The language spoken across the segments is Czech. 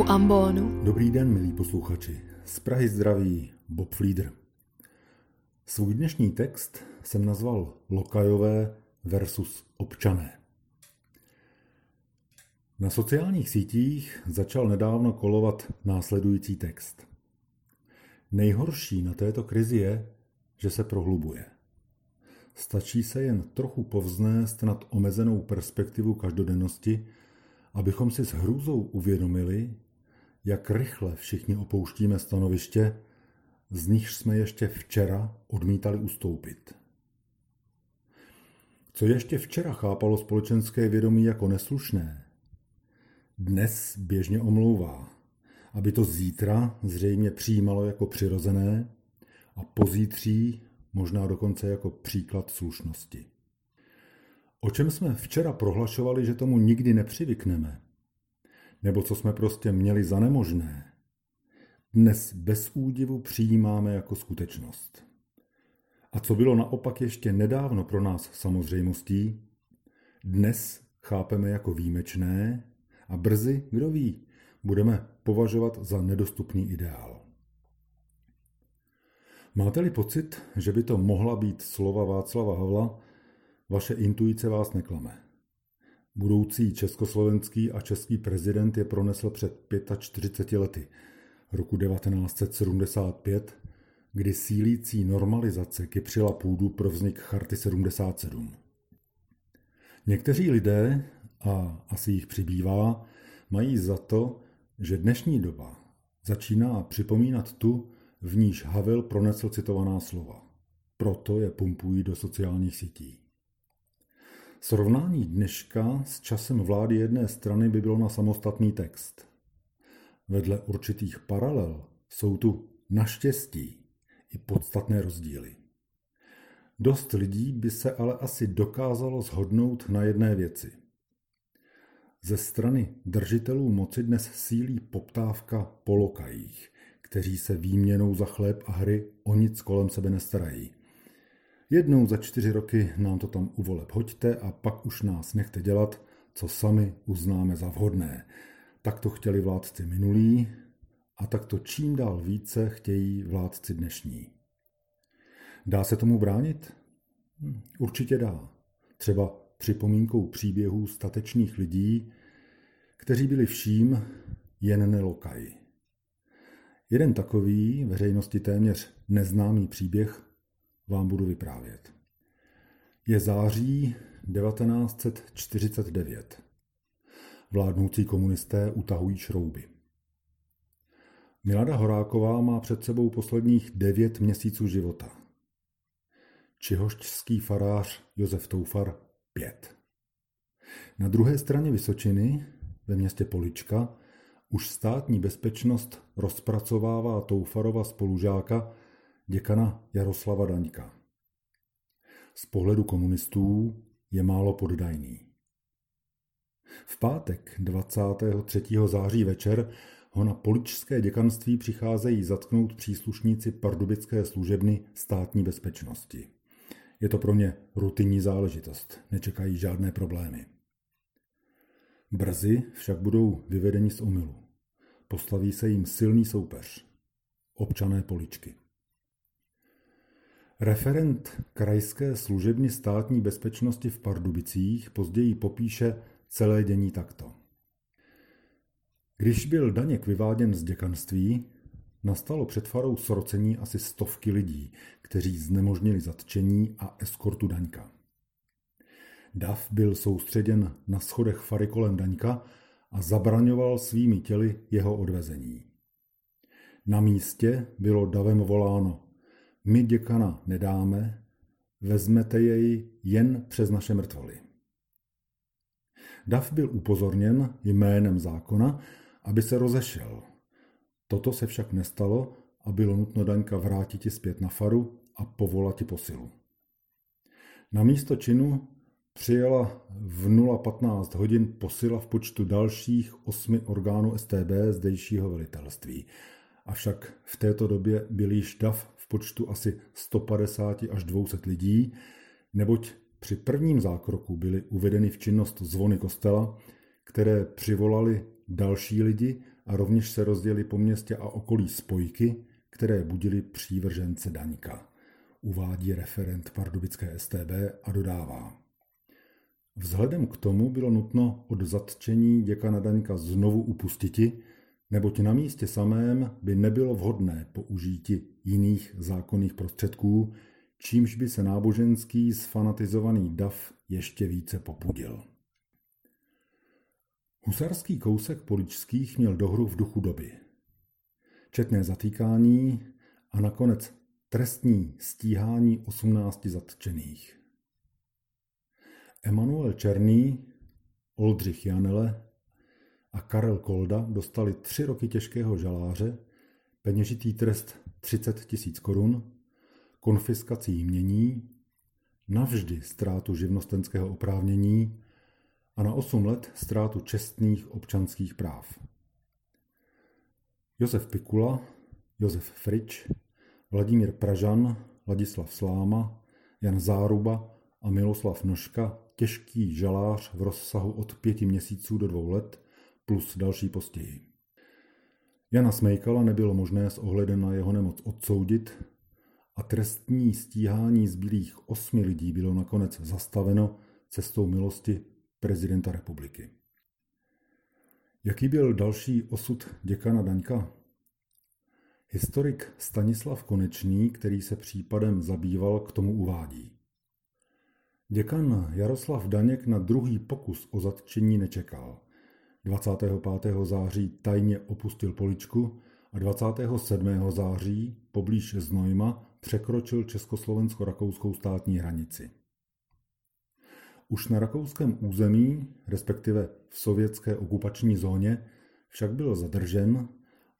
u ambonu. Dobrý den, milí posluchači. Z Prahy zdraví Bob Flieder. Svůj dnešní text jsem nazval Lokajové versus občané. Na sociálních sítích začal nedávno kolovat následující text. Nejhorší na této krizi je, že se prohlubuje. Stačí se jen trochu povznést nad omezenou perspektivu každodennosti, abychom si s hrůzou uvědomili, jak rychle všichni opouštíme stanoviště, z nichž jsme ještě včera odmítali ustoupit. Co ještě včera chápalo společenské vědomí jako neslušné, dnes běžně omlouvá, aby to zítra zřejmě přijímalo jako přirozené a pozítří možná dokonce jako příklad slušnosti. O čem jsme včera prohlašovali, že tomu nikdy nepřivykneme, nebo co jsme prostě měli za nemožné, dnes bez údivu přijímáme jako skutečnost. A co bylo naopak ještě nedávno pro nás samozřejmostí, dnes chápeme jako výjimečné a brzy, kdo ví, budeme považovat za nedostupný ideál. Máte-li pocit, že by to mohla být slova Václava Havla, vaše intuice vás neklame. Budoucí československý a český prezident je pronesl před 45 lety, roku 1975, kdy sílící normalizace kypřila půdu pro vznik Charty 77. Někteří lidé, a asi jich přibývá, mají za to, že dnešní doba začíná připomínat tu, v níž Havel pronesl citovaná slova. Proto je pumpují do sociálních sítí. Srovnání dneška s časem vlády jedné strany by bylo na samostatný text. Vedle určitých paralel jsou tu naštěstí i podstatné rozdíly. Dost lidí by se ale asi dokázalo shodnout na jedné věci. Ze strany držitelů moci dnes sílí poptávka po lokajích, kteří se výměnou za chléb a hry o nic kolem sebe nestarají. Jednou za čtyři roky nám to tam u voleb hoďte a pak už nás nechte dělat, co sami uznáme za vhodné. Tak to chtěli vládci minulí a tak to čím dál více chtějí vládci dnešní. Dá se tomu bránit? Hm, určitě dá. Třeba připomínkou příběhů statečných lidí, kteří byli vším jen nelokaji. Jeden takový, veřejnosti téměř neznámý příběh, vám budu vyprávět. Je září 1949. Vládnoucí komunisté utahují šrouby. Milada Horáková má před sebou posledních devět měsíců života. Čihošťský farář Josef Toufar pět. Na druhé straně Vysočiny, ve městě Polička, už státní bezpečnost rozpracovává Toufarova spolužáka děkana Jaroslava Daňka. Z pohledu komunistů je málo poddajný. V pátek 23. září večer ho na poličské děkanství přicházejí zatknout příslušníci pardubické služebny státní bezpečnosti. Je to pro ně rutinní záležitost, nečekají žádné problémy. Brzy však budou vyvedeni z omylu. Postaví se jim silný soupeř. Občané Poličky. Referent krajské služebny státní bezpečnosti v Pardubicích později popíše celé dění takto. Když byl Daněk vyváděn z děkanství, nastalo před farou srocení asi stovky lidí, kteří znemožnili zatčení a eskortu Daňka. Dav byl soustředěn na schodech fary kolem Daňka a zabraňoval svými těly jeho odvezení. Na místě bylo davem voláno my děkana nedáme, vezmete jej jen přes naše mrtvoly. Dav byl upozorněn jménem zákona, aby se rozešel. Toto se však nestalo a bylo nutno Daňka vrátit zpět na faru a povolat posilu. Na místo činu přijela v 015 hodin posila v počtu dalších osmi orgánů STB zdejšího velitelství. Avšak v této době byl již DAF počtu asi 150 až 200 lidí, neboť při prvním zákroku byly uvedeny v činnost zvony kostela, které přivolali další lidi a rovněž se rozděly po městě a okolí spojky, které budily přívržence Daňka. Uvádí referent pardubické STB a dodává. Vzhledem k tomu bylo nutno od zatčení děkana Daňka znovu upustiti, neboť na místě samém by nebylo vhodné použíti jiných zákonných prostředků, čímž by se náboženský sfanatizovaný dav ještě více popudil. Husarský kousek poličských měl dohru v duchu doby. Četné zatýkání a nakonec trestní stíhání 18 zatčených. Emanuel Černý, Oldřich Janele a Karel Kolda dostali tři roky těžkého žaláře, peněžitý trest 30 tisíc korun, konfiskací jmění, navždy ztrátu živnostenského oprávnění a na 8 let ztrátu čestných občanských práv. Josef Pikula, Josef Frič, Vladimír Pražan, Ladislav Sláma, Jan Záruba a Miloslav Nožka těžký žalář v rozsahu od pěti měsíců do dvou let plus další postěji. Jana Smejkala nebylo možné s ohledem na jeho nemoc odsoudit a trestní stíhání zbylých osmi lidí bylo nakonec zastaveno cestou milosti prezidenta republiky. Jaký byl další osud děkana Daňka? Historik Stanislav Konečný, který se případem zabýval, k tomu uvádí. Děkan Jaroslav Daněk na druhý pokus o zatčení nečekal. 25. září tajně opustil poličku a 27. září poblíž Znojma překročil československo-rakouskou státní hranici. Už na rakouském území, respektive v sovětské okupační zóně, však byl zadržen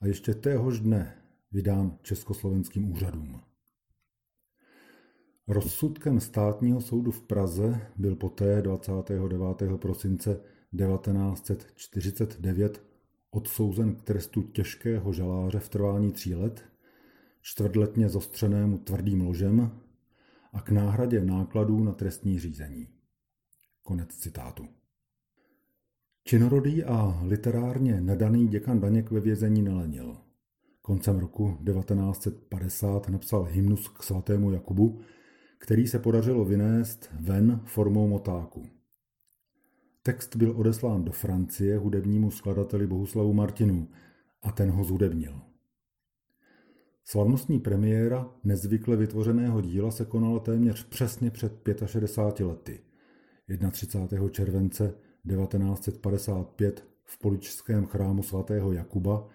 a ještě téhož dne vydán československým úřadům. Rozsudkem státního soudu v Praze byl poté 29. prosince 1949 odsouzen k trestu těžkého žaláře v trvání tří let, čtvrtletně zostřenému tvrdým ložem a k náhradě nákladů na trestní řízení. Konec citátu. Činorodý a literárně nedaný děkan Daněk ve vězení nelenil. Koncem roku 1950 napsal hymnus k svatému Jakubu, který se podařilo vynést ven formou motáku. Text byl odeslán do Francie hudebnímu skladateli Bohuslavu Martinu a ten ho zhudebnil. Slavnostní premiéra nezvykle vytvořeného díla se konala téměř přesně před 65 lety, 31. července 1955 v poličském chrámu svatého Jakuba,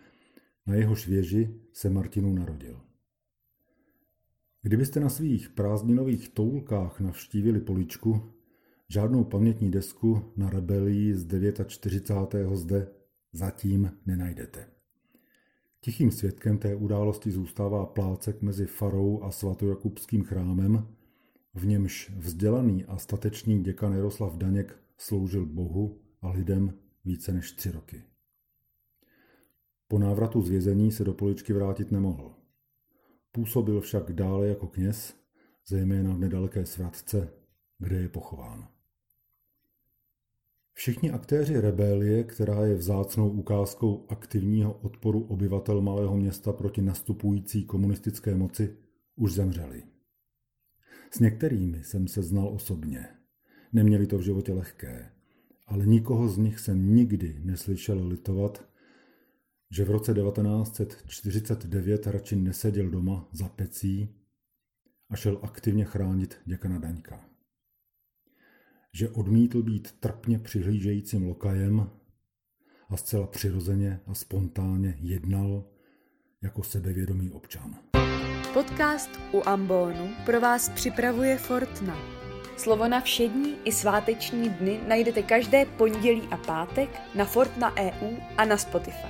na jeho věži se Martinu narodil. Kdybyste na svých prázdninových toulkách navštívili poličku, žádnou pamětní desku na rebelii z 49. zde zatím nenajdete. Tichým svědkem té události zůstává plácek mezi farou a svatojakubským chrámem, v němž vzdělaný a statečný děkan Jaroslav Daněk sloužil Bohu a lidem více než tři roky. Po návratu z vězení se do poličky vrátit nemohl. Působil však dále jako kněz, zejména v nedaleké svratce, kde je pochován. Všichni aktéři rebelie, která je vzácnou ukázkou aktivního odporu obyvatel malého města proti nastupující komunistické moci, už zemřeli. S některými jsem se znal osobně. Neměli to v životě lehké, ale nikoho z nich jsem nikdy neslyšel litovat, že v roce 1949 radši neseděl doma za pecí a šel aktivně chránit děkana Daňka. Že odmítl být trpně přihlížejícím lokajem a zcela přirozeně a spontánně jednal jako sebevědomý občan. Podcast u Ambonu pro vás připravuje Fortna. Slovo na všední i sváteční dny najdete každé pondělí a pátek na Fortna EU a na Spotify.